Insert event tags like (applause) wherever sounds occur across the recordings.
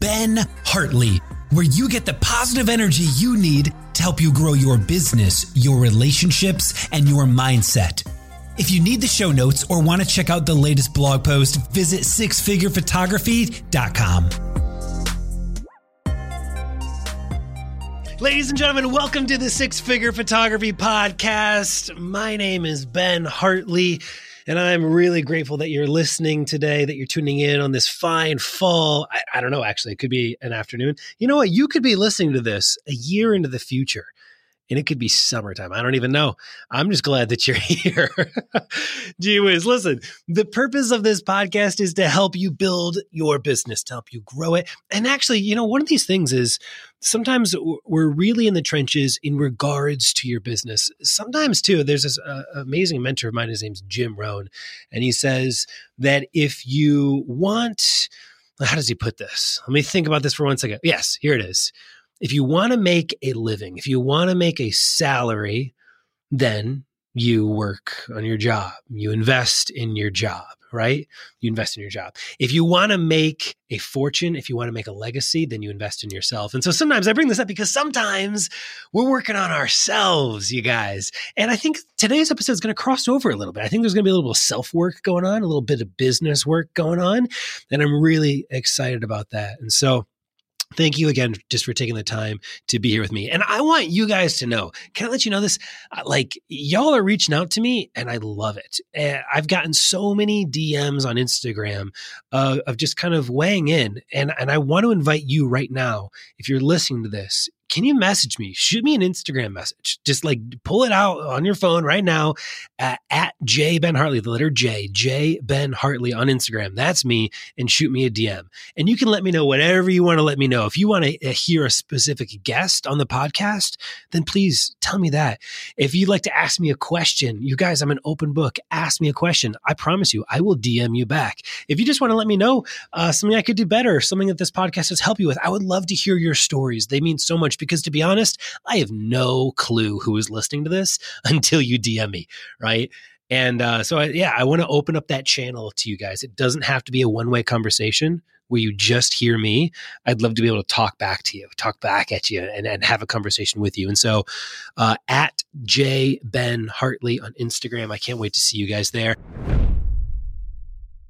Ben Hartley, where you get the positive energy you need to help you grow your business, your relationships, and your mindset. If you need the show notes or want to check out the latest blog post, visit sixfigurephotography.com. Ladies and gentlemen, welcome to the Six Figure Photography Podcast. My name is Ben Hartley, and I'm really grateful that you're listening today, that you're tuning in on this fine fall. I, I, don't know, actually, it could be an afternoon. You know what? You could be listening to this a year into the future and it could be summertime. I don't even know. I'm just glad that you're (laughs) here. Gee whiz, listen, the purpose of this podcast is to help you build your business, to help you grow it. And actually, you know, one of these things is sometimes we're really in the trenches in regards to your business. Sometimes, too, there's this uh, amazing mentor of mine. His name's Jim Rohn. And he says that if you want, how does he put this? Let me think about this for one second. Yes, here it is if you want to make a living, if you want to make a salary, then you work on your job. You invest in your job, right? You invest in your job. If you want to make a fortune, if you want to make a legacy, then you invest in yourself. And so sometimes I bring this up because sometimes we're working on ourselves, you guys. And I think today's episode is going to cross over a little bit. I think there's going to be a little self work going on, a little bit of business work going on. And I'm really excited about that. And so, Thank you again just for taking the time to be here with me. And I want you guys to know, can I let you know this? Like, y'all are reaching out to me and I love it. And I've gotten so many DMs on Instagram uh, of just kind of weighing in. And, and I want to invite you right now, if you're listening to this, can you message me? Shoot me an Instagram message. Just like pull it out on your phone right now at, at J Ben Hartley, the letter J, J Ben Hartley on Instagram. That's me, and shoot me a DM. And you can let me know whatever you want to let me know. If you want to uh, hear a specific guest on the podcast, then please tell me that. If you'd like to ask me a question, you guys, I'm an open book. Ask me a question. I promise you, I will DM you back. If you just want to let me know uh, something I could do better, something that this podcast has helped you with, I would love to hear your stories. They mean so much because to be honest, I have no clue who is listening to this (laughs) until you DM me, right? And uh, so, I, yeah, I want to open up that channel to you guys. It doesn't have to be a one way conversation where you just hear me. I'd love to be able to talk back to you, talk back at you, and, and have a conversation with you. And so, uh, at J Ben Hartley on Instagram, I can't wait to see you guys there.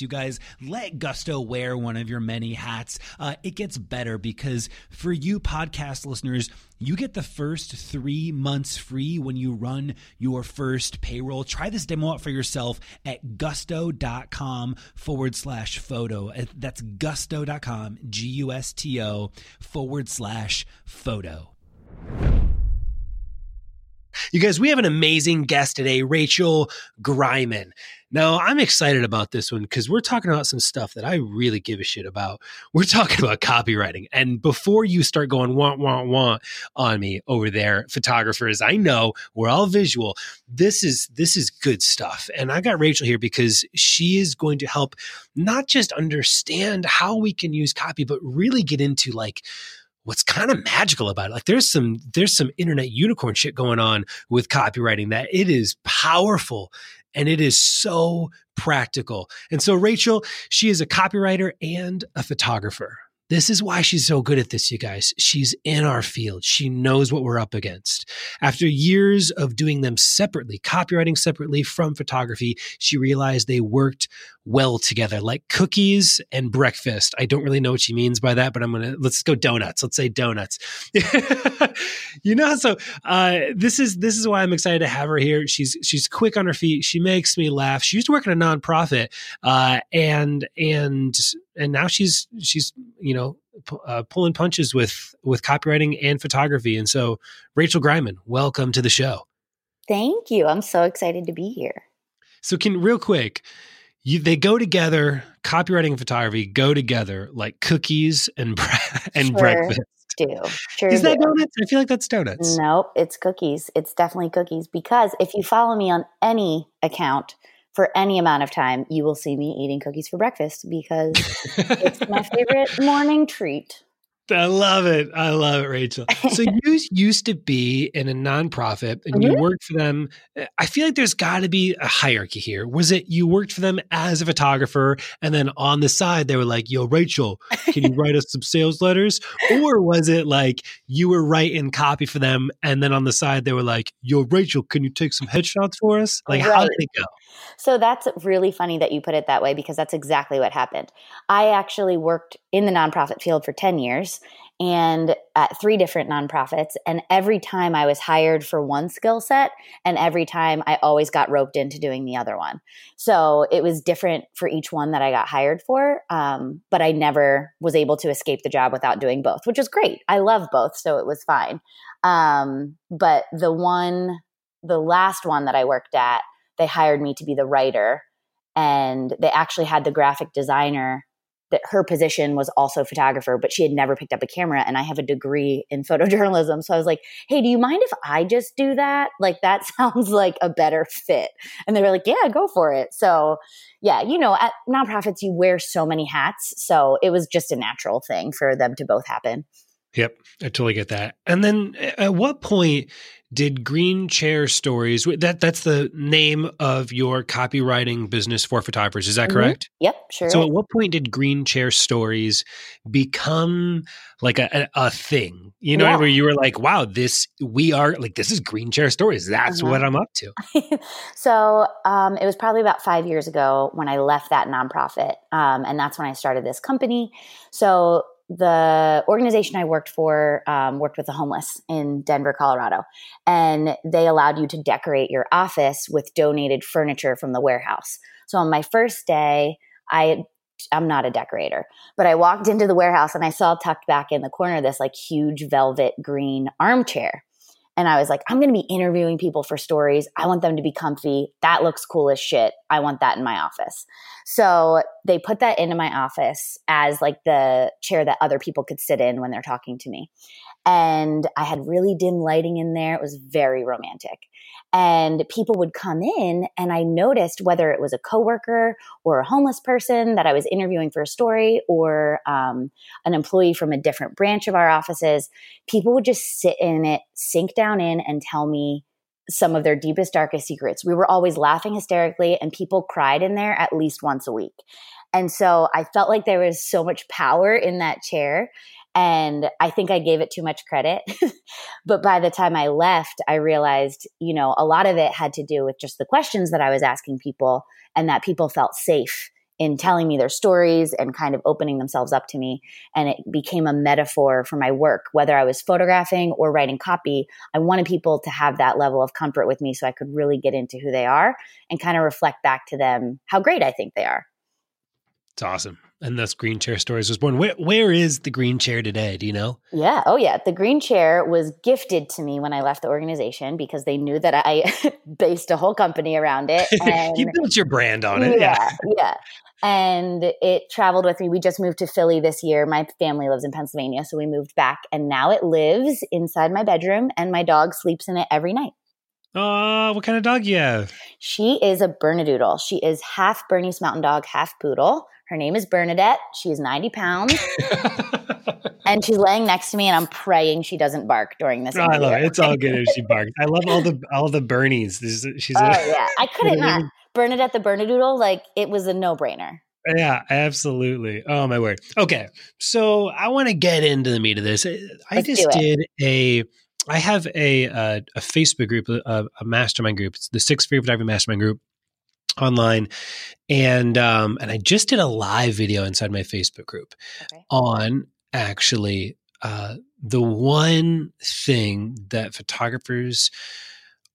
you guys let Gusto wear one of your many hats. Uh, it gets better because for you podcast listeners, you get the first three months free when you run your first payroll. Try this demo out for yourself at gusto.com forward slash photo. Uh, that's gusto.com, G U S T O forward slash photo. You guys, we have an amazing guest today, Rachel Greiman. Now, I'm excited about this one because we're talking about some stuff that I really give a shit about. We're talking (laughs) about copywriting. And before you start going want, want, want on me over there, photographers, I know we're all visual. This is this is good stuff. And I got Rachel here because she is going to help not just understand how we can use copy, but really get into like what's kind of magical about it. Like there's some there's some internet unicorn shit going on with copywriting that it is powerful and it is so practical. And so Rachel, she is a copywriter and a photographer. This is why she's so good at this, you guys. She's in our field. She knows what we're up against. After years of doing them separately, copywriting separately from photography, she realized they worked well together, like cookies and breakfast. I don't really know what she means by that, but I'm gonna let's go donuts. Let's say donuts. (laughs) you know, so uh, this is this is why I'm excited to have her here. She's she's quick on her feet. She makes me laugh. She used to work in a nonprofit, uh, and and and now she's she's you know uh, pulling punches with with copywriting and photography. And so, Rachel Greiman, welcome to the show. Thank you. I'm so excited to be here. So, can real quick, you, they go together. Copywriting and photography go together like cookies and (laughs) and sure breakfast. Do sure is that do. donuts? I feel like that's donuts. Nope, it's cookies. It's definitely cookies because if you follow me on any account, for any amount of time, you will see me eating cookies for breakfast because it's my (laughs) favorite morning treat. I love it. I love it, Rachel. So (laughs) you used to be in a nonprofit and mm-hmm. you worked for them. I feel like there's got to be a hierarchy here. Was it you worked for them as a photographer and then on the side they were like, "Yo, Rachel, can you write us some sales letters?" Or was it like you were writing copy for them and then on the side they were like, "Yo, Rachel, can you take some headshots for us?" Like right. how did it go? So that's really funny that you put it that way because that's exactly what happened. I actually worked in the nonprofit field for 10 years and at three different nonprofits. And every time I was hired for one skill set, and every time I always got roped into doing the other one. So it was different for each one that I got hired for. Um, but I never was able to escape the job without doing both, which is great. I love both, so it was fine. Um, but the one, the last one that I worked at, they hired me to be the writer. And they actually had the graphic designer that her position was also photographer, but she had never picked up a camera. And I have a degree in (laughs) photojournalism. So I was like, hey, do you mind if I just do that? Like, that (laughs) sounds like a better fit. And they were like, yeah, go for it. So, yeah, you know, at nonprofits, you wear so many hats. So it was just a natural thing for them to both happen. Yep, I totally get that. And then at what point did Green Chair Stories that that's the name of your copywriting business for photographers, is that mm-hmm. correct? Yep, sure. So at what point did Green Chair Stories become like a, a, a thing? You know, yeah. where you were like, wow, this we are like this is Green Chair Stories. That's uh-huh. what I'm up to. (laughs) so um, it was probably about five years ago when I left that nonprofit. Um, and that's when I started this company. So the organization I worked for um, worked with the homeless in Denver, Colorado, and they allowed you to decorate your office with donated furniture from the warehouse. So on my first day, I I'm not a decorator, but I walked into the warehouse and I saw tucked back in the corner this like huge velvet green armchair. And I was like, I'm going to be interviewing people for stories. I want them to be comfy. That looks cool as shit. I want that in my office. So they put that into my office as like the chair that other people could sit in when they're talking to me. And I had really dim lighting in there. It was very romantic. And people would come in, and I noticed whether it was a coworker or a homeless person that I was interviewing for a story or um, an employee from a different branch of our offices, people would just sit in it, sink down in, and tell me some of their deepest, darkest secrets. We were always laughing hysterically, and people cried in there at least once a week. And so I felt like there was so much power in that chair. And I think I gave it too much credit. (laughs) but by the time I left, I realized, you know, a lot of it had to do with just the questions that I was asking people and that people felt safe in telling me their stories and kind of opening themselves up to me. And it became a metaphor for my work, whether I was photographing or writing copy. I wanted people to have that level of comfort with me so I could really get into who they are and kind of reflect back to them how great I think they are. It's awesome. And thus Green Chair Stories was born. Where where is the Green Chair today? Do you know? Yeah. Oh yeah. The Green Chair was gifted to me when I left the organization because they knew that I (laughs) based a whole company around it. (laughs) And you built your brand on it. Yeah. Yeah. yeah. And it traveled with me. We just moved to Philly this year. My family lives in Pennsylvania, so we moved back and now it lives inside my bedroom and my dog sleeps in it every night. Oh, what kind of dog you have? She is a Bernedoodle. She is half Bernese Mountain Dog, half Poodle. Her name is Bernadette. She is 90 pounds. (laughs) and she's laying next to me, and I'm praying she doesn't bark during this. Oh, I love it. It's all good if she barks. I love all the all the Bernies. She's oh a, yeah, I (laughs) couldn't not. Bernadette the Bernedoodle, like it was a no brainer. Yeah, absolutely. Oh my word. Okay, so I want to get into the meat of this. I Let's just did a. I have a a, a Facebook group, a, a, mastermind group. It's the Six Figure Photography Mastermind group, online and um and I just did a live video inside my Facebook group okay. on actually uh the one thing that photographers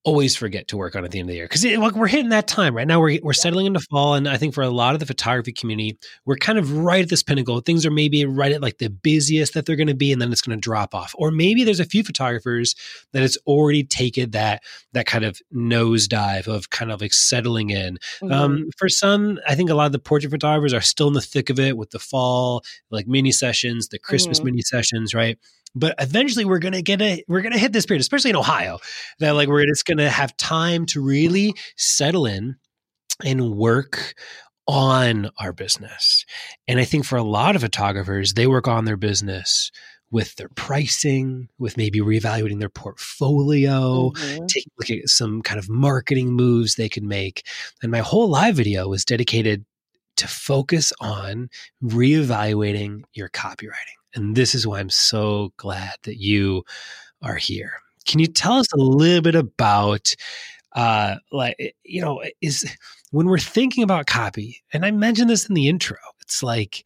always forget to work on at the end of the year because we're hitting that time right now. We're we're settling into fall, and I think for a lot of the photography community, we're kind of right at this pinnacle. Things are maybe right at like the busiest that they're going to be, and then it's going to drop off. Or maybe there's a few photographers that it's already taken that that kind of nosedive of kind of like settling in. Mm-hmm. Um, for some, I think a lot of the portrait photographers are still in the thick of it with the fall, like mini sessions, the Christmas mm-hmm. mini sessions, right? But eventually we're gonna get a we're gonna hit this period, especially in Ohio, that like we're just gonna have time to really settle in and work on our business. And I think for a lot of photographers, they work on their business with their pricing, with maybe reevaluating their portfolio, mm-hmm. taking a look at some kind of marketing moves they can make. And my whole live video was dedicated to focus on reevaluating your copywriting. And this is why I'm so glad that you are here. Can you tell us a little bit about uh like eh, you know is when we're thinking about copy and I mentioned this in the intro it's like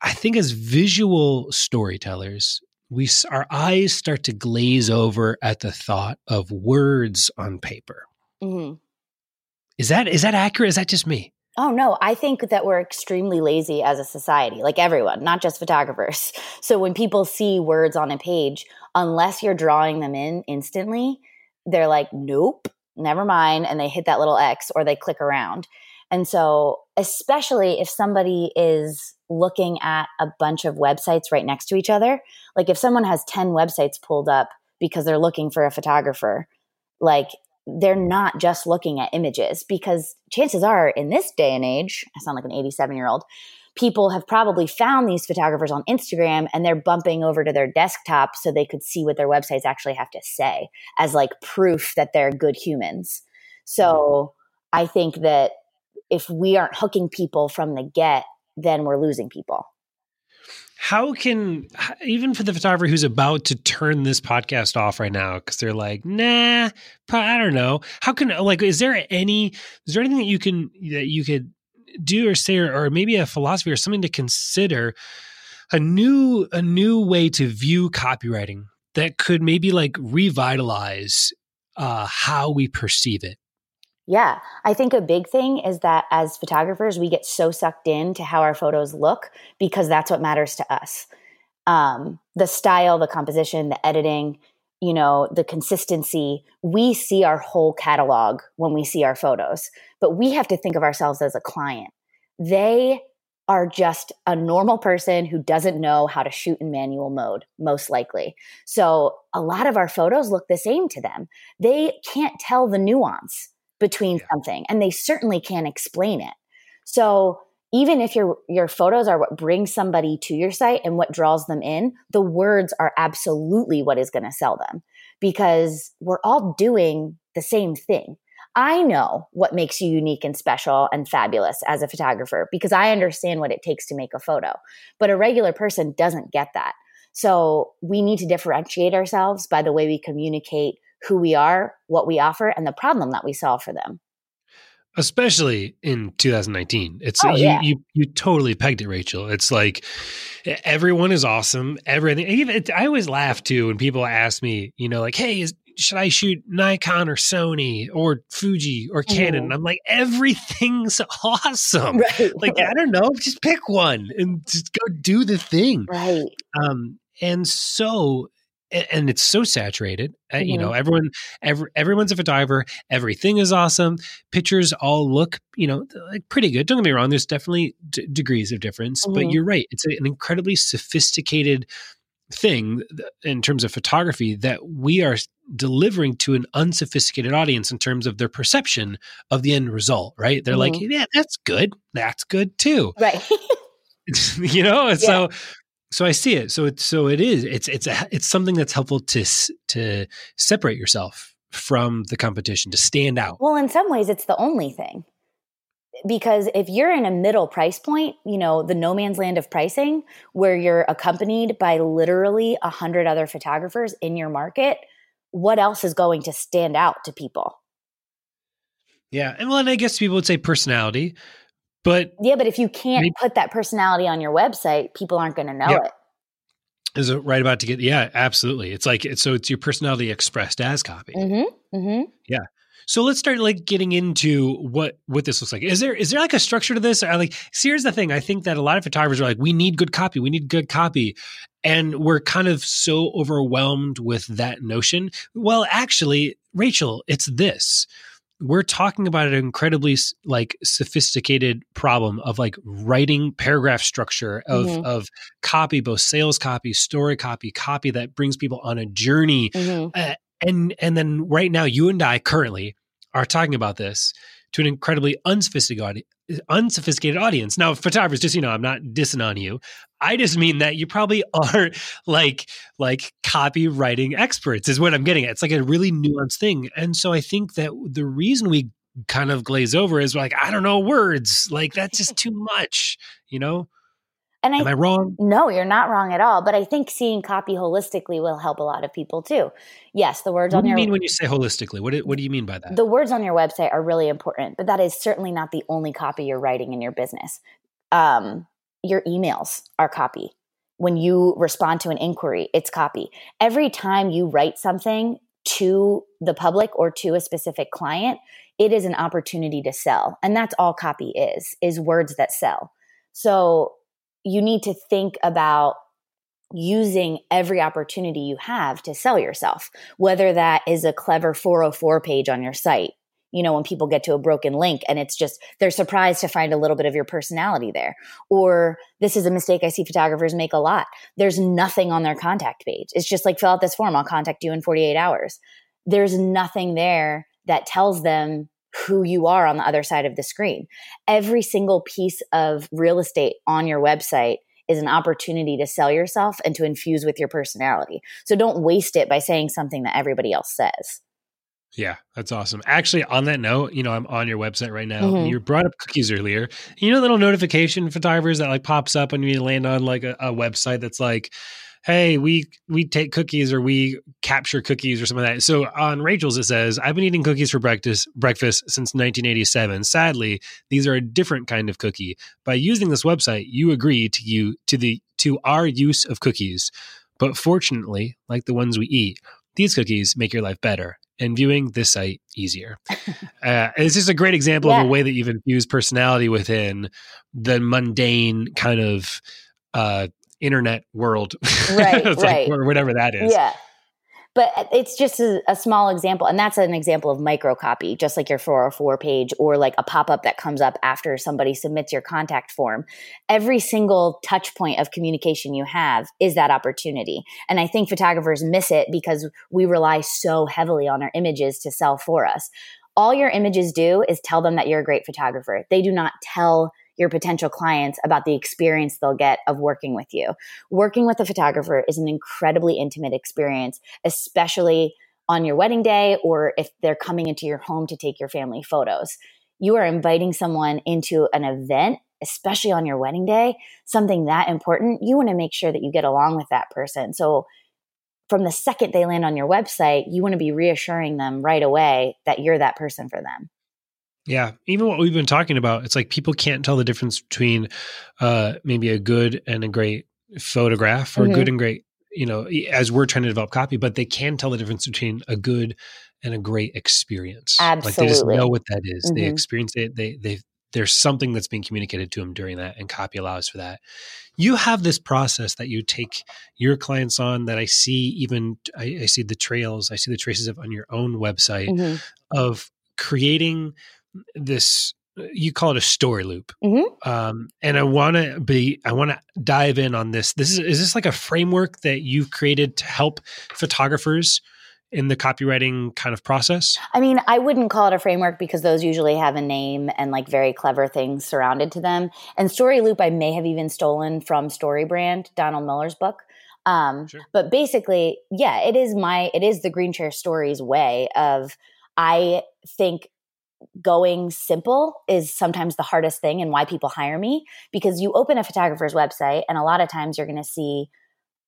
I think as visual storytellers we our eyes start to glaze over at the thought of words on paper. Mm-hmm. Is that is that accurate? Is that just me? Oh, no. I think that we're extremely lazy as a society, like everyone, not just photographers. (laughs) So when people see words on a page, unless you're drawing them in instantly, they're like, nope, never mind. And they hit that little X or they click around. And so, especially if somebody is looking at a bunch of websites right next to each other, like if someone has 10 websites pulled up because they're looking for a photographer, like they're not just looking at images because chances are in this day and age, I sound like an 87 year old, people have probably found these photographers on Instagram and they're bumping over to their desktop so they could see what their websites actually have to say as like proof that they're good humans. So I think that if we aren't hooking people from the get, then we're losing people how can even for the photographer who's about to turn this podcast off right now because they're like nah i don't know. How can like is there any is there anything that you can that you could do or say or, or maybe a philosophy or something to consider a new a new way to view copywriting that could maybe like revitalize uh, how we perceive it yeah, I think a big thing is that as photographers, we get so sucked in to how our photos look because that's what matters to us. Um, the style, the composition, the editing, you know, the consistency. We see our whole catalog when we see our photos, but we have to think of ourselves as a client. They are just a normal person who doesn't know how to shoot in manual mode, most likely. So a lot of our photos look the same to them. They can't tell the nuance between yeah. something and they certainly can't explain it. So even if your your photos are what brings somebody to your site and what draws them in, the words are absolutely what is going to sell them because we're all doing the same thing. I know what makes you unique and special and fabulous as a photographer because I understand what it takes to make a photo. But a regular person doesn't get that. So we need to differentiate ourselves by the way we communicate who we are, what we offer, and the problem that we solve for them. Especially in 2019. It's oh, you, yeah. you you totally pegged it, Rachel. It's like everyone is awesome. Everything. Even it, I always laugh too when people ask me, you know, like, "Hey, is should I shoot Nikon or Sony or Fuji or Canon? Mm. I'm like, everything's (laughs) awesome. Right. Like, I don't know, just pick one and just go do the thing. (laughs) Right. Um, and so and it's so saturated. Mm-hmm. You know, mm-hmm. everyone, every, everyone's a photographer. Everything is awesome. Pictures all look, you know, like pretty good. Don't get me wrong. There's definitely d- degrees of difference, mm-hmm. but you're right. It's a, an incredibly sophisticated thing in terms of photography that we are delivering to an unsophisticated audience in terms of their perception of the end result, right? They're mm-hmm. like, yeah, that's good. That's good too. Right. (laughs) (laughs) you know, yeah. so so I see it. So it's so it is. It's it's a, it's something that's helpful to to separate yourself from the competition to stand out. Well, in some ways, it's the only thing because if you're in a middle price point, you know, the no man's land of pricing where you're accompanied by literally a hundred other photographers in your market, what else is going to stand out to people? Yeah. And well, and I guess people would say personality, but yeah, but if you can't maybe, put that personality on your website, people aren't going to know yeah. it. Is it right about to get? Yeah, absolutely. It's like it's so it's your personality expressed as copy. Mm-hmm, mm-hmm. Yeah. So let's start like getting into what what this looks like. Is there is there like a structure to this? Or like, see, here's the thing. I think that a lot of photographers are like, we need good copy. We need good copy, and we're kind of so overwhelmed with that notion. Well, actually, Rachel, it's this. We're talking about an incredibly like sophisticated problem of like writing paragraph structure of mm-hmm. of copy, both sales copy, story copy, copy that brings people on a journey. Mm-hmm. Uh, and and then right now you and I currently are talking about this to an incredibly unsophisticated audience. Now, photographers, just you know, I'm not dissing on you. I just mean that you probably (laughs) aren't like like copywriting experts is what I'm getting at. It's like a really nuanced thing. And so I think that the reason we kind of glaze over is like, I don't know words. Like that's just too much, you know? And Am I, I wrong? No, you're not wrong at all. But I think seeing copy holistically will help a lot of people too. Yes, the words what on your. What do you mean when you say holistically? What do, what do you mean by that? The words on your website are really important, but that is certainly not the only copy you're writing in your business. Um, your emails are copy. When you respond to an inquiry, it's copy. Every time you write something to the public or to a specific client, it is an opportunity to sell. And that's all copy is, is words that sell. So you need to think about using every opportunity you have to sell yourself, whether that is a clever 404 page on your site. You know, when people get to a broken link and it's just, they're surprised to find a little bit of your personality there. Or this is a mistake I see photographers make a lot. There's nothing on their contact page. It's just like, fill out this form, I'll contact you in 48 hours. There's nothing there that tells them who you are on the other side of the screen. Every single piece of real estate on your website is an opportunity to sell yourself and to infuse with your personality. So don't waste it by saying something that everybody else says. Yeah, that's awesome. Actually, on that note, you know, I'm on your website right now. Mm-hmm. You brought up cookies earlier. You know, little notification photographers that like pops up when you land on like a, a website that's like, hey, we we take cookies or we capture cookies or something like that. So on Rachel's it says, I've been eating cookies for breakfast breakfast since 1987. Sadly, these are a different kind of cookie. By using this website, you agree to you to the to our use of cookies. But fortunately, like the ones we eat, these cookies make your life better and viewing this site easier. (laughs) uh, it's just a great example yeah. of a way that you've infused personality within the mundane kind of uh, internet world, (laughs) right? right. Like, or whatever that is. Yeah. but uh, it's just a, a, small example and that's an example of micro copy just like your 404 page or like a pop-up that comes up after somebody submits your contact form every single touch point of communication you have is that opportunity and i think photographers miss it because we rely so heavily on our images to sell for us all your images do is tell them that you're a great photographer they do not tell your potential clients about the experience they'll get of working with you. Working with a photographer is an incredibly intimate experience, especially on your wedding day or if they're coming into your home to take your family photos. You are inviting someone into an event, especially on your wedding day, something that important. You want to make sure that you get along with that person. So, from the second they land on your website, you want to be reassuring them right away that you're that person for them. Yeah, even what we've been talking about, it's like people can't tell the difference between uh, maybe a good and a great photograph or mm-hmm. good and great, you know, as we're trying to develop copy, but they can tell the difference between a good and a great experience. Absolutely. Like they just know what that is. Mm-hmm. They experience it. They they there's something that's being communicated to them during that, and copy allows for that. You have this process that you take your clients on that I see even I, I see the trails, I see the traces of on your own website mm-hmm. of creating this you call it a story loop. Mm-hmm. um, and i want to be i want to dive in on this. This is is this like a framework that you've created to help photographers in the copywriting kind of process? I mean i wouldn't call it a framework because those usually have a name and like very clever things surrounded to them. And story loop i may have even stolen from StoryBrand donald miller's book. Um, sure. but basically yeah it is my it is the green chair stories way of i think going simple is sometimes the hardest thing and why people hire me because you open a photographer's website and a lot of times you're going to see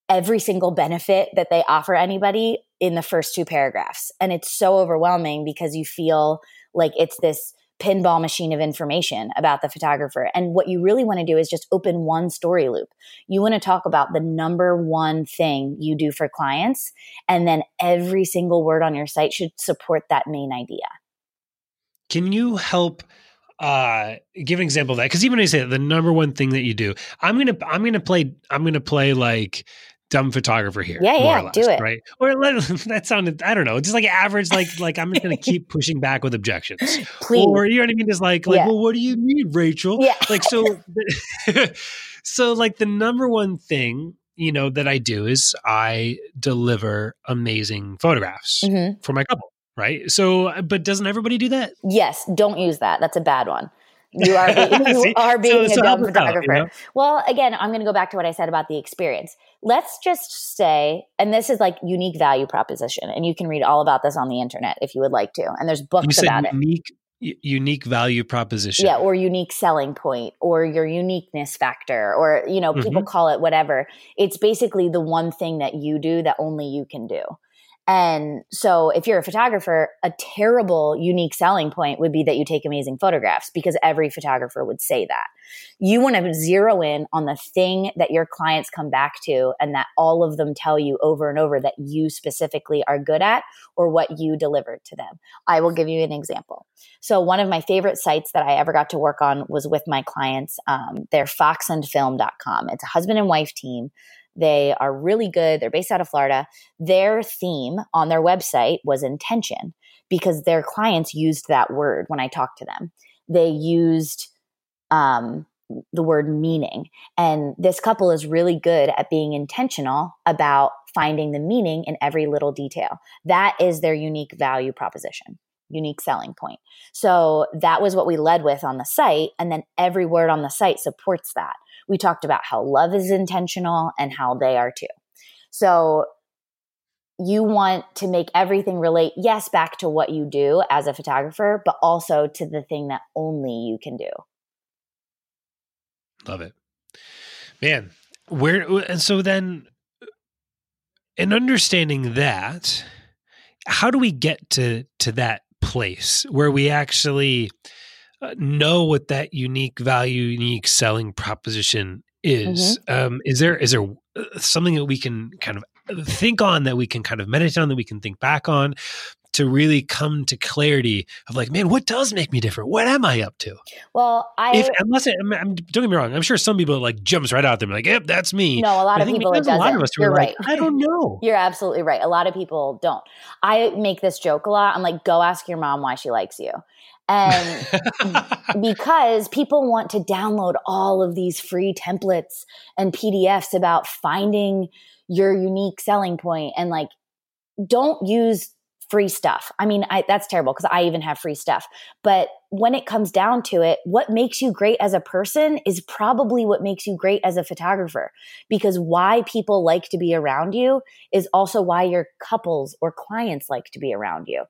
every single benefit that they offer anybody in the first two paragraphs. And it's so overwhelming because you feel like it's this pinball machine of information about the photographer. And what you really want to do is just open one story loop. You want to talk about the number one thing you do for clients and then every single word on your site should support that main idea can you help uh give an example of that? Because even when I say the number one thing that you do, I'm gonna I'm gonna play I'm gonna play like dumb photographer here. Yeah, yeah, less, do it. Right. Or (laughs) that sounded, I don't know, just like average, like, like I'm just going (laughs) to keep pushing back with objections. Please. Or, you know what I mean? Just like, like, yeah. well, what do you mean, Rachel? Yeah. Like, so, (laughs) so like the number one thing, you know, that I do is I deliver amazing photographs mm-hmm. for my couple right? So, uh, but doesn't everybody do that? Yes, don't use that. That's a bad one. You are (laughs) (laughs) being, you are being so, a so dumb photographer. Out, you know? Well, again, I'm going to go back to what I said about the experience. Let's just say, and this is like unique value proposition, and you can read all about this on the internet if you would like to. And there's books about unique, it. Unique value proposition. Yeah, or unique selling point, or your uniqueness factor, or you know, people mm-hmm. call it whatever. It's basically the one thing that you do that only you can do. And so if you're a photographer, a terrible unique selling point would be that you take amazing photographs because every photographer would say that. You want to zero in on the thing that your clients come back to and that all of them tell you over and over that you specifically are good at or what you delivered to them. I will give you an example. So one of my favorite sites that I ever got to work on was with my clients. Um, they're foxandfilm.com. It's a husband and wife team they are really good. They're based out of Florida. Their theme on their website was intention because their clients used that word when I talked to them. They used um, the word meaning. And this couple is really good at being intentional about finding the meaning in every little detail. That is their unique value proposition, unique selling point. So that was what we led with on the site. And then every word on the site supports that we talked about how love is intentional and how they are too. So you want to make everything relate, yes, back to what you do as a photographer, but also to the thing that only you can do. Love it. Man, where, and so then, in understanding that, how do we get to to that place where we actually uh, know what that unique value, unique selling proposition is. Mm-hmm. Um, is there is there uh, something that we can kind of think on that we can kind of meditate on that we can think back on to really come to clarity of like, man, what does make me different? What am I up to? Well, I if unless it, I'm, I'm, don't get me wrong, I'm sure some people like jumps right out there, like, yep, that's me. No, a lot But of people it there's a lot of us who are right. like, I don't (laughs) know. You're absolutely right. A lot of people don't. I make this joke a lot. I'm like, go ask your mom why she likes you. And (laughs) because people want to download all of these free templates and PDFs about finding your unique selling point and like don't use free stuff. I mean, I, that's terrible because I even have free stuff. But when it comes down to it, what makes you great as a person is probably what makes you great as a photographer. Because why people like to be around you is also why your couples or clients like to be around you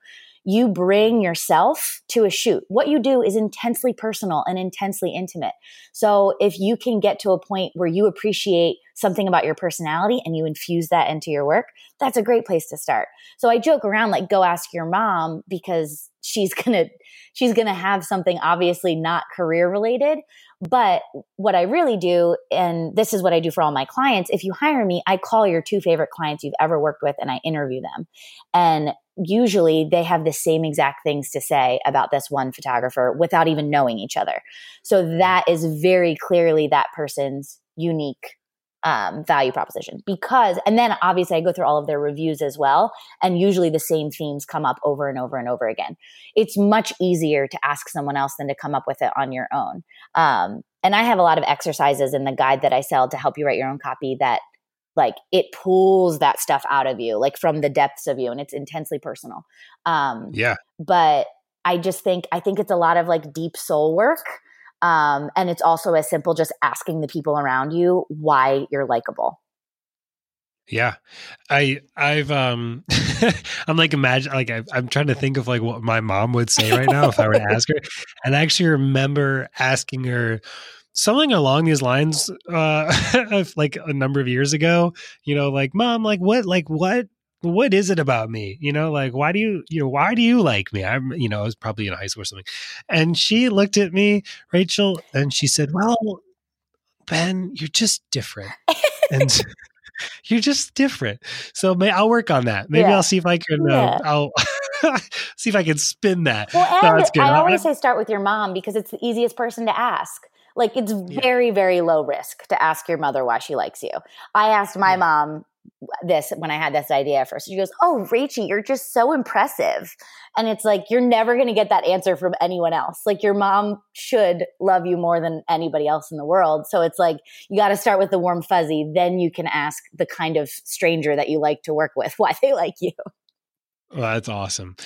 you bring yourself to a shoot. What you do is intensely personal and intensely intimate. So if you can get to a point where you appreciate something about your personality and you infuse that into your work, that's a great place to start. So I joke around like go ask your mom because she's (laughs) going to she's going to have something obviously not career related, but what I really do and this is what I do for all my clients, if you hire me, I call your two favorite clients you've ever worked with and I interview them. And usually they have the same exact things to say about this one photographer without even knowing each other. So that is very clearly that person's unique um, value proposition because, and then obviously I go through all of their reviews as well. And usually the same themes come up over and over and over again. It's much easier to ask someone else than to come up with it on your own. Um, and I have a lot of exercises in the guide that I sell to help you write your own copy that like it pulls that stuff out of you like from the depths of you and it's intensely personal um Yeah. but i just think i think it's a lot of like deep soul work um and it's also as simple just asking the people around you why you're likable Yeah. I, I've, um, (laughs) I'm like, imagine, like, I, I'm trying to think of like what my mom would say right now if I were to ask her. And I actually remember asking her, something along these lines uh (laughs) like a number of years ago you know like mom like what like what what is it about me you know like why do you you know why do you like me i'm you know i was probably in high school or something and she looked at me rachel and she said well ben you're just different and (laughs) (laughs) you're just different so may i'll work on that maybe Yeah. i'll see if i can Yeah. uh, i'll (laughs) see if i can spin that well No, that's good. i always say start with your mom because it's the easiest person to ask like it's Yeah. very very low risk to ask your mother why she likes you i asked my Yeah. mom this when i had this idea at first she goes oh rachie you're just so impressive and it's like you're never going to get that answer from anyone else like your mom should love you more than anybody else in the world so it's like you got to start with the warm fuzzy then you can ask the kind of stranger that you like to work with (laughs) why they like you Well, that's awesome.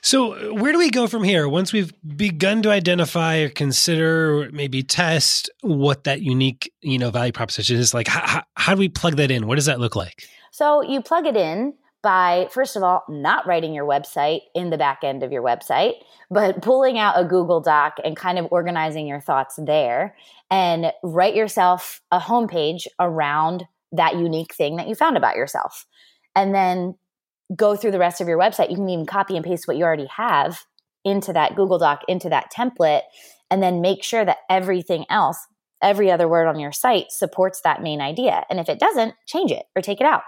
So, uh, where do we go from here? Once we've begun to identify or consider, or maybe test what that unique, you know, value proposition is, like, how, how, how do we plug that in? What does that look like? So you plug it in by, first of all, not writing your website in the back end of your website, but pulling out a Google Doc and kind of organizing your thoughts there and write yourself a homepage around that unique thing that you found about yourself. And then go through the rest of your website. You can even copy and paste what you already have into that Google Doc, into that template, and then make sure that everything else, every other word on your site supports that main idea. And if it doesn't, change it or take it out.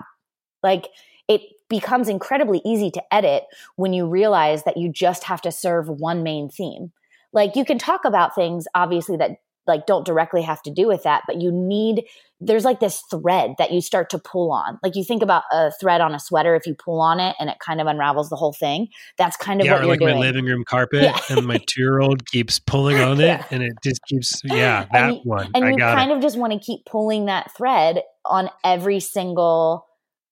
Like it becomes incredibly easy to edit when you realize that you just have to serve one main theme. Like you can talk about things obviously that like don't directly have to do with that, but you need there's like this thread that you start to pull on. Like you think about a thread on a sweater if you pull on it and it kind of unravels the whole thing. That's kind of yeah, what or you're like doing. my living room carpet, Yeah. and my (laughs) two year old keeps pulling on it, Yeah. and it just keeps, (gasps) yeah, And you- one. and I you kind it. of just want to keep pulling that thread on every single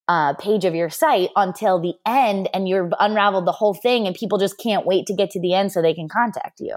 uh, page of your site until the end and you've unraveled the whole thing and people just can't wait to get to the end so they can contact you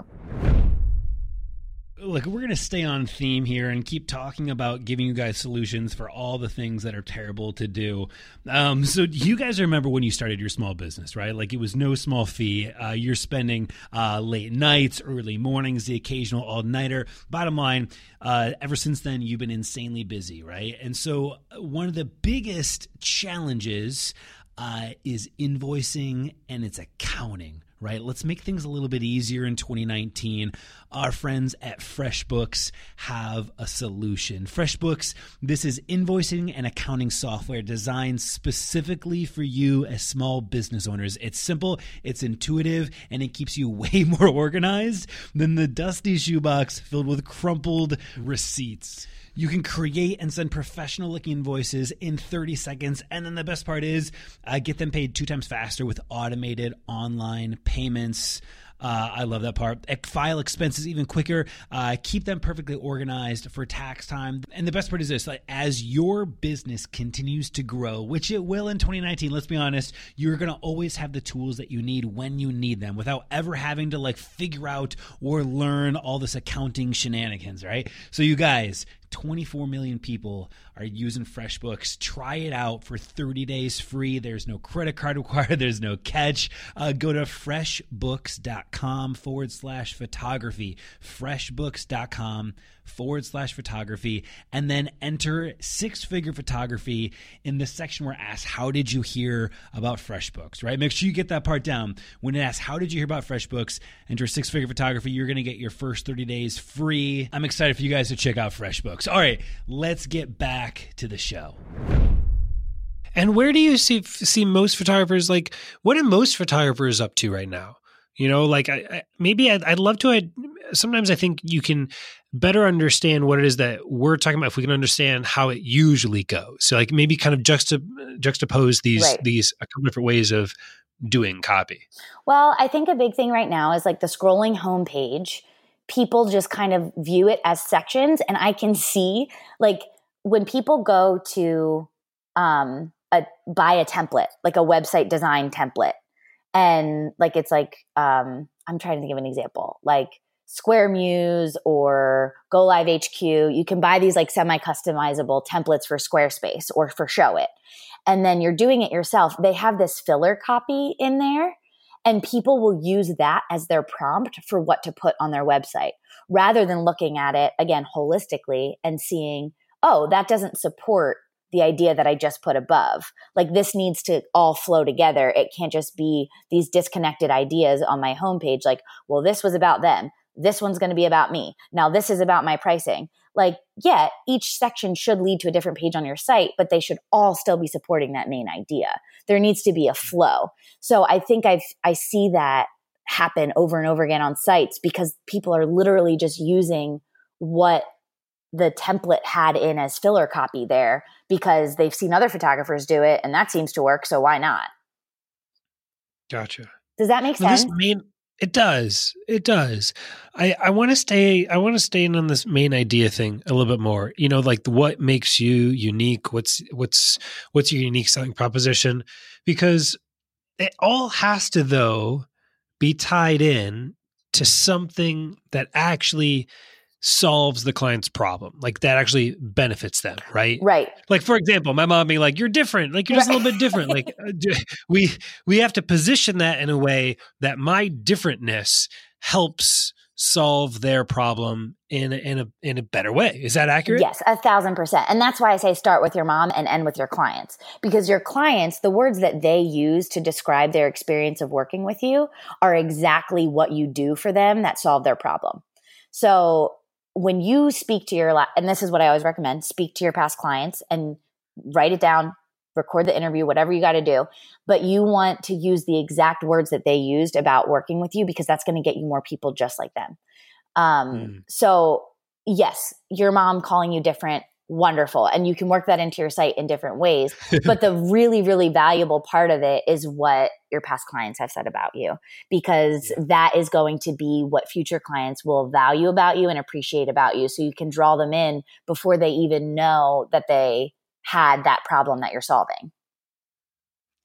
Look, we're going to stay on theme here and keep talking about giving you guys solutions for all the things that are terrible to do. Um, so, you guys remember when you started your small business, right? Like it was no small fee. Uh, you're spending uh, late nights, early mornings, the occasional all nighter. Bottom line, uh, ever since then, you've been insanely busy, right? And so, uh, one of the biggest challenges uh, is invoicing and it's accounting right? Let's make things a little bit easier in 2019. Our friends at FreshBooks have a solution. FreshBooks, this is invoicing and accounting software designed specifically for you as small business owners. It's simple, it's intuitive, and it keeps you (laughs) way more organized than the dusty shoebox filled with crumpled receipts. You can create and send professional looking invoices in 30 seconds. And then the best part is uh, get them paid two times faster with automated online payments. Uh, I love that part. File expenses even quicker. Uh, keep them perfectly organized for tax time. And the best part is this: like, as your business continues to grow, which it will in 2019. Let's be honest, you're gonna always have the tools that you need when you need them, without ever having to like figure out or learn all this accounting shenanigans. Right? So, you guys, 24 million people are using FreshBooks. Try it out for 30 days free. There's no credit card (laughs) required, there's no catch. Uh, go to freshbooks.com forward slash photography. Freshbooks.com forward slash photography, and then enter six figure photography in the section where it asks, How did you hear about FreshBooks? Right? Make sure you get that part down. When it asks, How did you hear about FreshBooks? Enter six figure photography. You're going to get your first 30 days free. I'm excited for you guys to check out FreshBooks. All right, let's get back to the show. And where do you see see most photographers like what are most photographers up to right now? You know, like I, I maybe I'd, I'd, love to. I, sometimes I think you can better understand what it is that we're talking about if we can understand how it usually goes. So, like maybe kind of juxta, juxtapose these right. these a couple different ways of doing copy. Well, I think a big thing right now is like the scrolling homepage. People just kind of view it as sections, and I can see like when people go to um, a buy a template, like a website design template and like it's like um i'm trying to give an example like Squaremuse or go live hq you can buy these like semi customizable templates for squarespace or for Showit and then you're doing it yourself. They have this filler copy in there and people will use that as their prompt for what to put on their website rather than looking at it again holistically and seeing oh that doesn't support the idea that I just put above. Like this needs to all flow together. It can't just be these disconnected ideas on my homepage. Like, well, this was about them. This one's going to be about me. Now this is about my pricing. Like, yeah, each section should lead to a different page on your site, but they should all still be supporting that main idea. There needs to be a flow. So I think I've, I see that happen over and over again on sites because people are literally just using what the template had in as filler copy there because they've seen other photographers do it and that seems to work. So why not? Gotcha. Does that make sense? Main, it does. It does. I, I want to stay. I want to stay in on this main idea thing a little bit more. You know, like what makes you unique? What's what's what's your unique selling proposition? Because it all has to though be tied in to something that actually solves the client's problem. Like that actually benefits them, right? Right. Like for example, my mom being like, "You're different. Like you're just right. a little bit different." like (laughs) uh, we we have to position that in a way that my differentness helps solve their problem in a, in a in a better way. Is that accurate? Yes, a thousand percent. And that's why I say start with your mom and end with your clients because your clients, the words that they use to describe their experience of working with you, are exactly what you do for them that solve their problem. So when you speak to your, and this is what I always recommend, speak to your past clients and write it down, record the interview, whatever you got to do. But you want to use the exact words that they used about working with you because that's going to get you more people just like them. Um, mm. So, yes, your mom calling you different wonderful. And you can work that into your site in different ways. (laughs) but the really, really valuable part of it is what your past clients have said about you, because yeah. that is going to be what future clients will value about you and appreciate about you. So you can draw them in before they even know that they had that problem that you're solving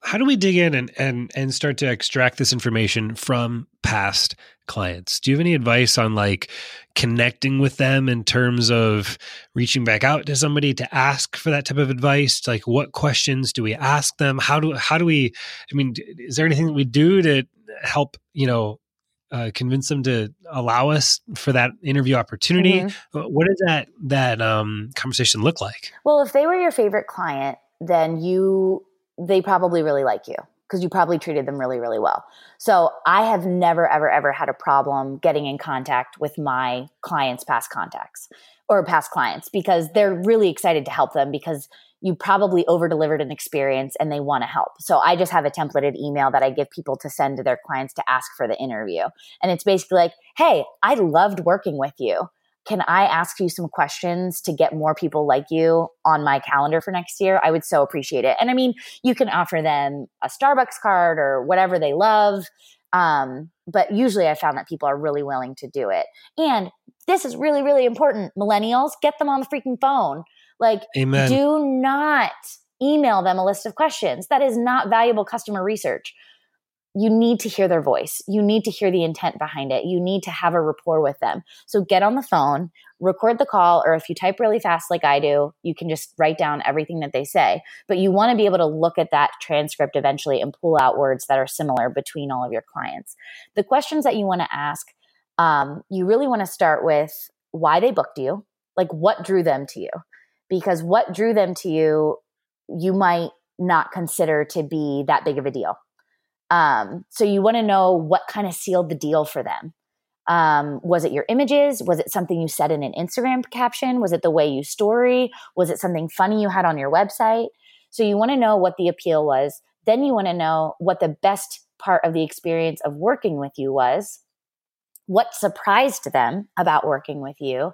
how do we dig in and and and start to extract this information from past clients do you have any advice on like connecting with them in terms of reaching back out to somebody to ask for that type of advice? Like what questions do we ask them? How do how do we i mean is there anything that we do to help you know uh, convince them to allow us for that interview opportunity? Mm-hmm. what does that that um, conversation look like? Well if they were your favorite client then you they probably really like you because you probably treated them really, really well. So I have never, ever, ever had a problem getting in contact with my clients' past contacts or past clients because they're really excited to help them because you probably over delivered an experience and they want to help. So I just have a templated email that I give people to send to their clients to ask for the interview. And it's basically like, hey, I loved working with you. Can I ask you some questions to get more people like you on my calendar for next year? I would so appreciate it. And I mean, you can offer them a Starbucks card or whatever they love. Um, but usually I found that people are really willing to do it. And this is really, really important. Millennials, get them on the freaking phone like, Amen. do not email them a list of questions. That is not valuable customer research. You need to hear their voice. You need to hear the intent behind it. You need to have a rapport with them. So get on the phone, record the call, or if you type really fast like I do, you can just write down everything that they say. But you want to be able to look at that transcript eventually and pull out words that are similar between all of your clients. The questions that you want to ask, um, you really want to start with why they booked you, like what drew them to you because what drew them to you, you might not consider to be that big of a deal. Um, so you want to know what kind of sealed the deal for them. Um, was it your images? Was it something you said in an Instagram caption? Was it the way you story? Was it something funny you had on your website? So you want to know what the appeal was. Then you want to know what the best part of the experience of working with you was. What surprised them about working with you?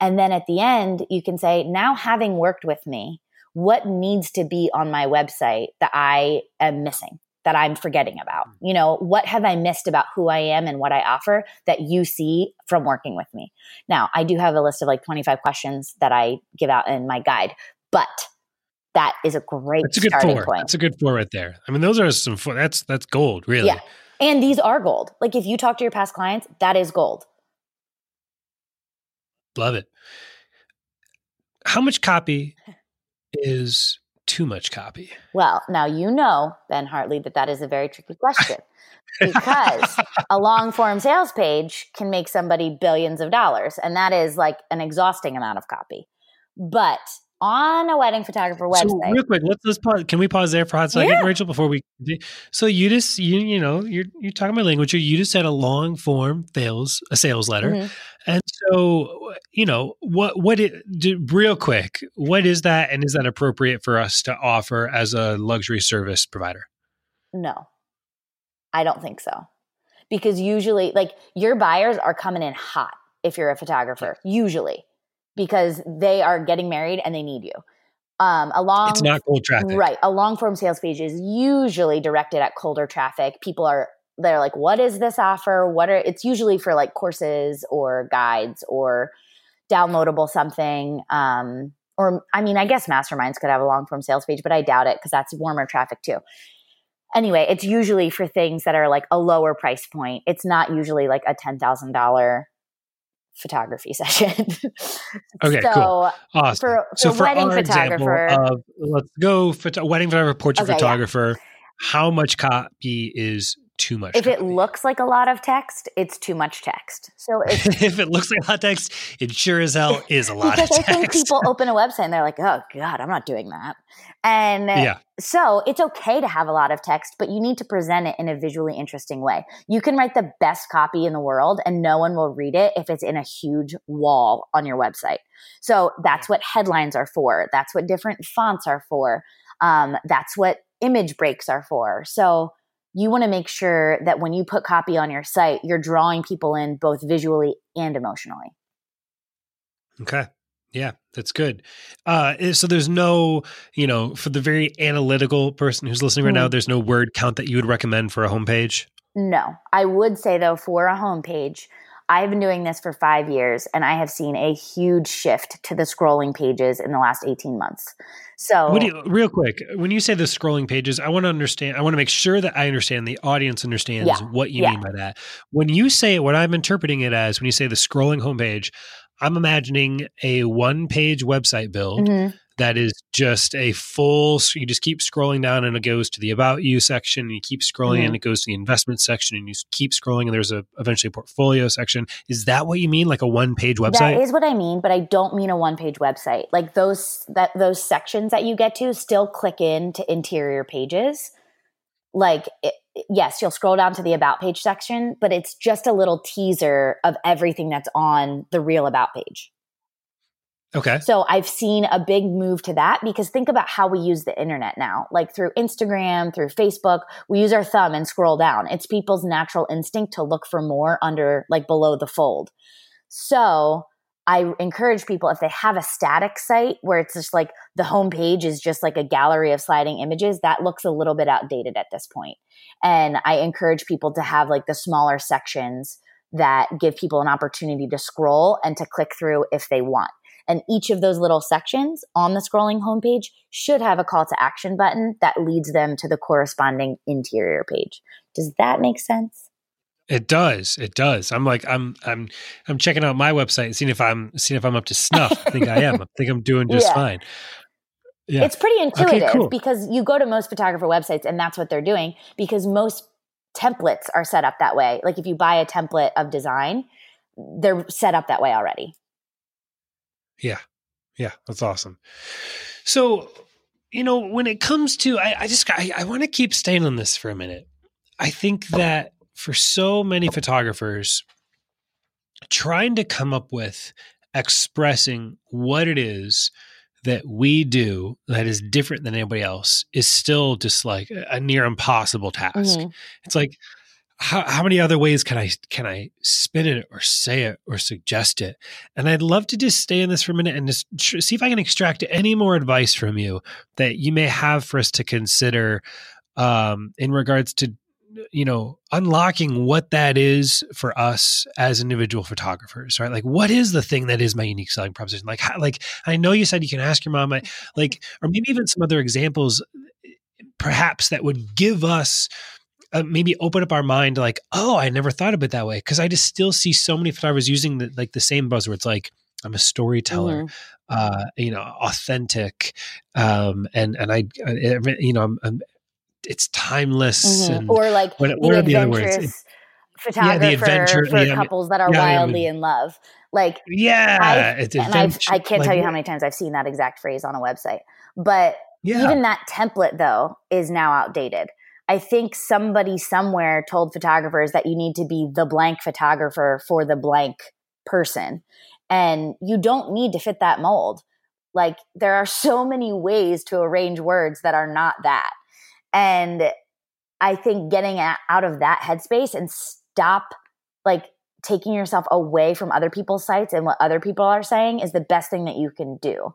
And then at the end, you can say, now having worked with me, what needs to be on my website that I am missing, that I'm forgetting about? Mm. You know, what have I missed about who I am and what I offer that you see from working with me? Now, I do have a list of like 25 questions that I give out in my guide, but that is a great that's a good starting four. point. That's a good four right there. I mean, those are some that's that's gold, really. Yeah. And these are gold. Like if you talk to your past clients, that is gold. Love it. How much copy (laughs) is too much copy? Well, now you know, Ben Hartley, that that is a very tricky question because (laughs) a long form sales page can make somebody billions of dollars, and that is like an exhausting amount of copy. But on a wedding photographer website. So real quick, let's let's pause. Can we pause there for a hot second, yeah. Rachel, before we? So you just you you know you're you're talking my language. You just said a long form fails a sales letter, mm-hmm. And so you know what what it do, real quick. What is that, and is that appropriate for us to offer as a luxury service provider? No, I don't think so, because usually, like your buyers are coming in hot if you're a photographer. Usually because they are getting married and they need you. Um, a long, it's not cold traffic, right? A long form sales page is usually directed at colder traffic. People are they're like, "What is this offer? What are?" It's usually for like courses or guides or downloadable something. Um, or I mean, I guess masterminds could have a long form sales page, but I doubt it because that's warmer traffic too. Anyway, it's usually for things that are like a lower price point. It's not usually like a ten thousand dollar photography (laughs) session. okay, so cool. Awesome. For, so for wedding photographer, of, let's go photo- wedding photographer, portrait okay, photographer. Yeah. How much copy is too much. If copy. it looks like a lot of text, it's too much text. So (laughs) if it looks like a lot of text, it sure as hell is a lot because I think people (laughs) open a website and they're like, "Oh God, I'm not doing that." And yeah. so it's okay to have a lot of text, but you need to present it in a visually interesting way. You can write the best copy in the world, and no one will read it if it's in a huge wall on your website. So that's what headlines are for. That's what different fonts are for. Um, that's what image breaks are for. So you want to make sure that when you put copy on your site, you're drawing people in both visually and emotionally. Okay. Yeah, that's good. Uh, eh, so there's no, you know, for the very analytical person who's listening right mm-hmm. now, there's no word count that you would recommend for a homepage. No, I would say though, for a homepage, I've been doing this for five years and I have seen a huge shift to the scrolling pages in the last 18 months. So, you, real quick, when you say the scrolling pages, I want to understand, I want to make sure that I understand, the audience understands yeah, what you yeah. mean by that. When you say what I'm interpreting it as, when you say the scrolling homepage, I'm imagining a one page website build. Mm-hmm that is just a full you just keep scrolling down and it goes to the about you section and you keep scrolling mm-hmm. and it goes to the investment section and you keep scrolling and there's a eventually a portfolio section is that what you mean like a one page website that is what i mean but i don't mean a one page website like those that those sections that you get to still click into interior pages like it, yes, you'll scroll down to the about page section, but it's just a little teaser of everything that's on the real about page. Okay. So I've seen a big move to that because think about how we use the internet now. Like through Instagram, through Facebook, we use our thumb and scroll down. It's people's natural instinct to look for more under, like below the fold. So I encourage people if they have a static site where it's just like the homepage is just like a gallery of sliding images, that looks a little bit outdated at this point. And I encourage people to have like the smaller sections that give people an opportunity to scroll and to click through if they want. And each of those little sections on the scrolling homepage should have a call to action button that leads them to the corresponding interior page. Does that make sense? It does. It does. I'm like I'm I'm I'm checking out my website and seeing if I'm seeing if I'm up to snuff. I think I am. I think I'm doing just (laughs) yeah. fine. Yeah. It's pretty intuitive okay, cool. because you go to most photographer websites and that's what they're doing because most templates are set up that way. Like if you buy a template of design, they're set up that way already. Yeah. Yeah. That's awesome. So, you know, when it comes to, I, I just, I, I want to keep staying on this for a minute. I think that for so many photographers, trying to come up with expressing what it is that we do that is different than anybody else is still just like a near impossible task. Mm-hmm. It's like how, how many other ways can I can I spin it or say it or suggest it? And I'd love to just stay in this for a minute and just tr- see if I can extract any more advice from you that you may have for us to consider um, in regards to you know unlocking what that is for us as individual photographers right like what is the thing that is my unique selling proposition like how, like i know you said you can ask your mom like or maybe even some other examples perhaps that would give us uh, maybe open up our mind like oh i never thought of it that way. Because i just still see so many photographers using the, like the same buzzwords like i'm a storyteller mm-hmm. uh you know authentic um and and i, I you know I'm, I'm it's timeless mm-hmm. or like what, what are the other words? photographer yeah, adventure, for yeah, couples that are yeah, wildly in love. Like yeah I've, and I've, i can't like, tell you how many times i've seen that exact phrase on a website but even that template though is now outdated i think somebody somewhere told photographers that you need to be the blank photographer for the blank person. And you don't need to fit that mold. Like there are so many ways to arrange words that are not that. And I think getting out of that headspace and stop like taking yourself away from other people's sites and what other people are saying is the best thing that you can do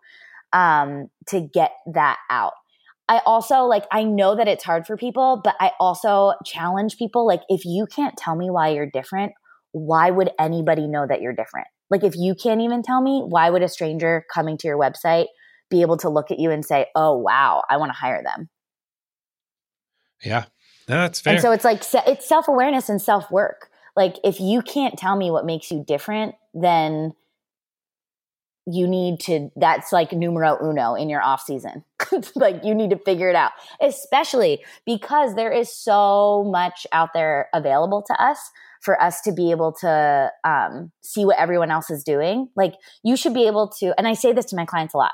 um, to get that out. I also like, I know that it's hard for people, but I also challenge people like, if you can't tell me why you're different, why would anybody know that you're different? Like, if you can't even tell me, why would a stranger coming to your website be able to look at you and say, oh, wow, I want to hire them? Yeah, that's fair. And so it's like it's self awareness and self work. Like if you can't tell me what makes you different, then you need to that's like numero uno in your off season. (laughs) Like you need to figure it out especially because there is so much out there available to us for us to be able to um, see what everyone else is doing. Like you should be able to and i say this to my clients a lot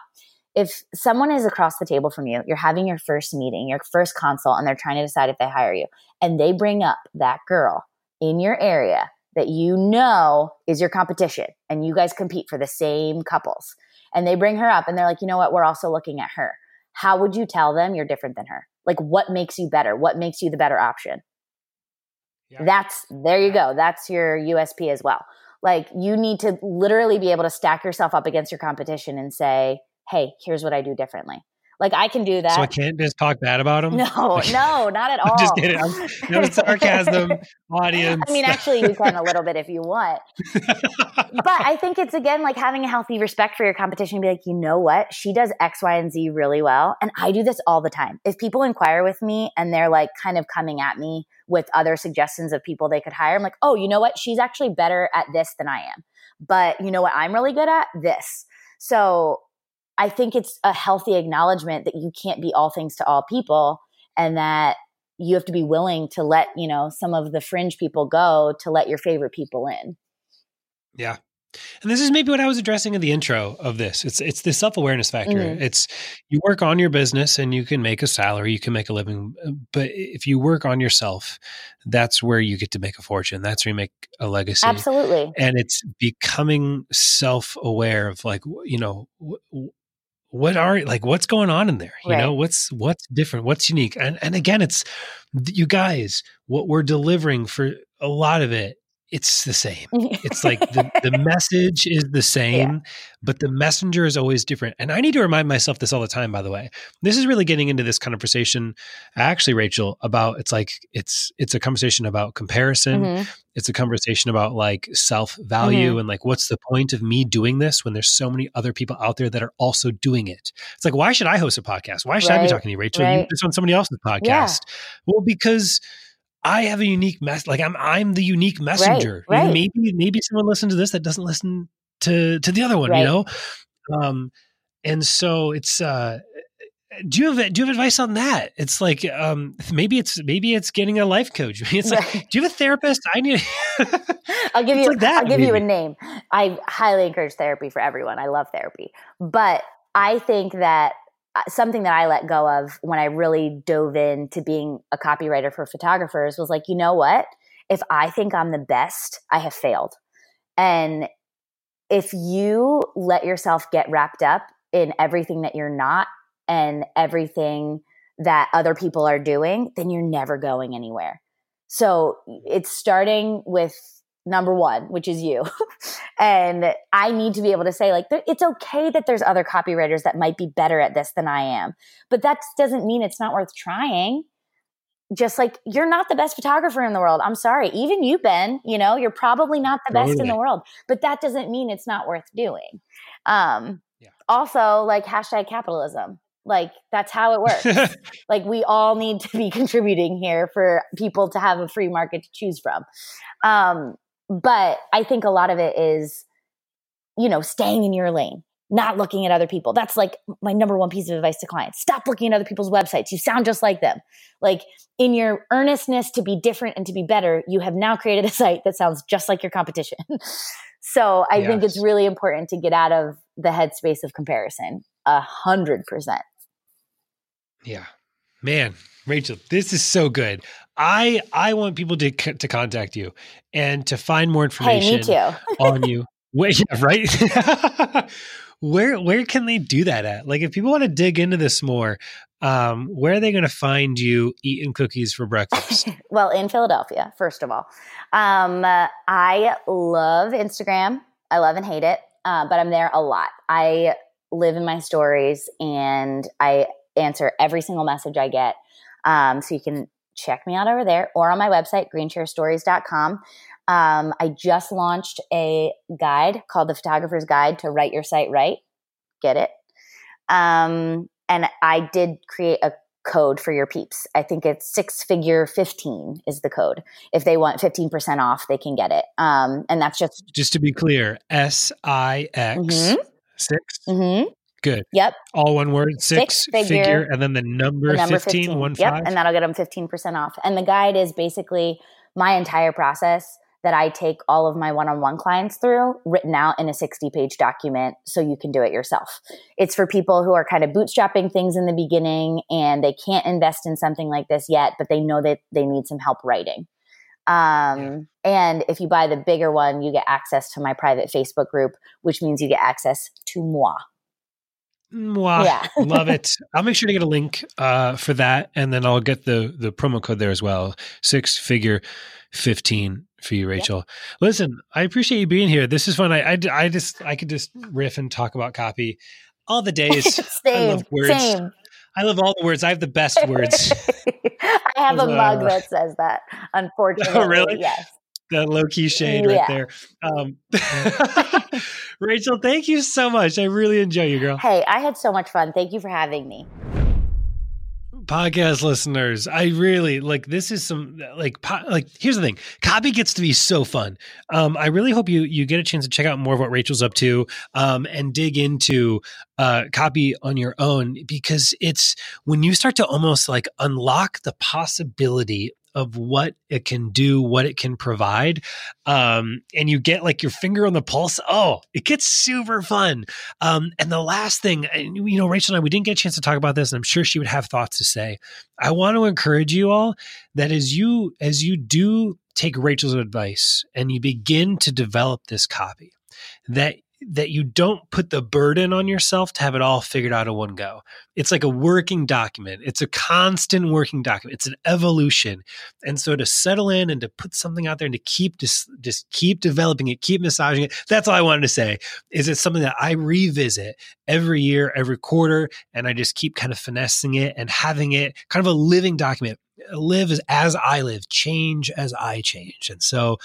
if someone is across the table from you, you're having your first meeting, your first consult, and they're trying to decide if they hire you, and they bring up that girl in your area that you know is your competition, and you guys compete for the same couples, and they bring her up and they're like, you know what, we're also looking at her. How would you tell them you're different than her? Like, what makes you better? What makes you the better option? Yeah. That's there you go. That's your USP as well. Like, you need to literally be able to stack yourself up against your competition and say, hey, here's what I do differently. Like I can do that. So I can't just talk bad about (laughs) him. No, (laughs) no, not at all. (laughs) I'm just kidding. I'm, no sarcasm, audience. I mean, actually, you can a little bit if you want. but I think it's again like having a healthy respect for your competition. Be like, you know what? She does X, Y, and Z really well, and I do this all the time. If people inquire with me and they're like kind of coming at me with other suggestions of people they could hire, I'm like, oh, you know what? She's actually better at this than I am. But you know what? I'm really good at this. So I think it's a healthy acknowledgement that you can't be all things to all people and that you have to be willing to let, you know, some of the fringe people go to let your favorite people in. Yeah. and this is maybe what I was addressing in the intro of this. It's it's the self awareness factor. Mhm. It's you work on your business and you can make a salary, you can make a living, but if you work on yourself, that's where you get to make a fortune. That's where you make a legacy. Absolutely. And it's becoming self aware of like you know. What are like what's going on in there? You Right. know what's what's different? What's unique? And and again it's you guys what we're delivering for a lot of it it's the same. It's like (laughs) the, the message is the same but the messenger is always different and i need to remind myself this all the time by the way. This is really getting into this conversation actually rachel about it's like it's it's a conversation about comparison. Mhm. it's a conversation about like self value Mm-hmm. and like what's the point of me doing this when there's so many other people out there that are also doing it? It's like why should i host a podcast? Why should i be talking to you rachel? You right. do this on somebody else's podcast. Well because I have a unique mess. Like I'm, I'm the unique messenger. Know, right. Maybe, maybe someone listens to this that doesn't listen to to the other one. Right. You know, um, and so it's. uh do you have do you have advice on that? It's like um, maybe it's maybe it's getting a life coach. (laughs) It's like, Right. do you have a therapist? I need. (laughs) I'll give you like that, I'll give you a name. I highly encourage therapy for everyone. I love therapy. But I think that Uh, something that I let go of when I really dove into being a copywriter for photographers was like, you know what? If I think I'm the best, I have failed. And if you let yourself get wrapped up in everything that you're not and everything that other people are doing, then you're never going anywhere. So it's starting with number one, which is you. (laughs) and I need to be able to say, like, it's okay that there's other copywriters that might be better at this than I am, but that doesn't mean it's not worth trying. Just like you're not the best photographer in the world. I'm sorry. Even you, Ben, you know, you're probably not the best in the world, but that doesn't mean it's not worth doing. Um, Yeah. Also, like hashtag capitalism. Like that's how it works (laughs) like we all need to be (laughs) contributing here for people to have a free market to choose from um, but i think a lot of it is you know staying in your lane not looking at other people. That's like my number one piece of advice to clients. Stop looking at other people's websites. You sound just like them. Like in your earnestness to be different and to be better you have now created a site that sounds just like your competition. (laughs) So i think it's really important to get out of the headspace of comparison. A hundred percent. Yeah. Man, Rachel, this is so good. I I want people to to contact you and to find more hey information too on you. (laughs) Where, yeah, right? (laughs) where where can they do that at? Like if people want to dig into this more, um, where are they going to find you eating cookies for breakfast? (laughs) well in philadelphia first of all um, uh, i love instagram i love and hate it uh, but i'm there a lot i live in my stories and i answer every single message i get um, so you can check me out over there or on my website greenchairstories.com um, i just launched a guide called the photographer's guide to write your site right get it um, and i did create a code for your peeps. I think it's six figure 15 is the code. If they want 15% off, they can get it. Um, and that's just, Just to be clear, S I X Mhm. six. mhm. Good. yep, All one word, six, Six figure, figure, and then the number, the number 15, 15. one yep. five. And that'll get them 15% off. And the guide is basically my entire process that I take all of my one on one clients through, written out in a 60 page document so you can do it yourself. It's for people who are kind of bootstrapping things in the beginning and they can't invest in something like this yet, but they know that they need some help writing. Um, And if you buy the bigger one, you get access to my private Facebook group, which means you get access to moi. Mwah. Yeah. (laughs) Love it. I'll make sure to get a link uh, for that, and then I'll get the the promo code there as well. Six figure fifteen for you, Rachel. Listen, I appreciate you being here. This is fun. I, I I just I could just riff and talk about copy all the (laughs) days. same, love words. same. I love all the words. I have the (laughs) best words. I have a mug that says that. Unfortunately, really? Yes. That low key shade right there. Um, (laughs) (laughs) Rachel, thank you so much. I really enjoy you, girl. Hey, I had so much fun. Thank you for having me. podcast listeners i really like this is some like po- like here's the thing copy gets to be so fun um i really hope you you get a chance to check out more of what rachel's up to um and dig into uh copy on your own because it's when you start to almost like unlock the possibility of what it can do, what it can provide. Um, and you get like your finger on the pulse. Oh, it gets super fun. Um, and the last thing, you know, Rachel and I, we didn't get a chance to talk about this, and I'm sure she would have thoughts to say. I want to encourage you all that as you as you do take Rachel's advice and you begin to develop this copy, that that you don't put the burden on yourself to have it all figured out in one go. It's like a working document. It's a constant working document. It's an evolution. And so to settle in and to put something out there and to keep just just keep developing it, keep massaging it. That's all I wanted to say. Is it something that I revisit every year, every quarter, and I just keep kind of finessing it and having it kind of a living document. Live as, as I live, change as I change. And so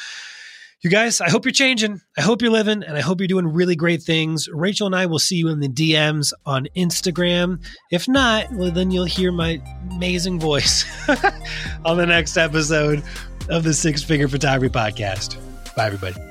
you guys, I hope you're changing. I hope you're living, and I hope you're doing really great things. Rachel and I will see you in the DMs on Instagram. If not, well, then you'll hear my amazing voice (laughs) on the next episode of the Six Figure Photography Podcast. Bye, everybody.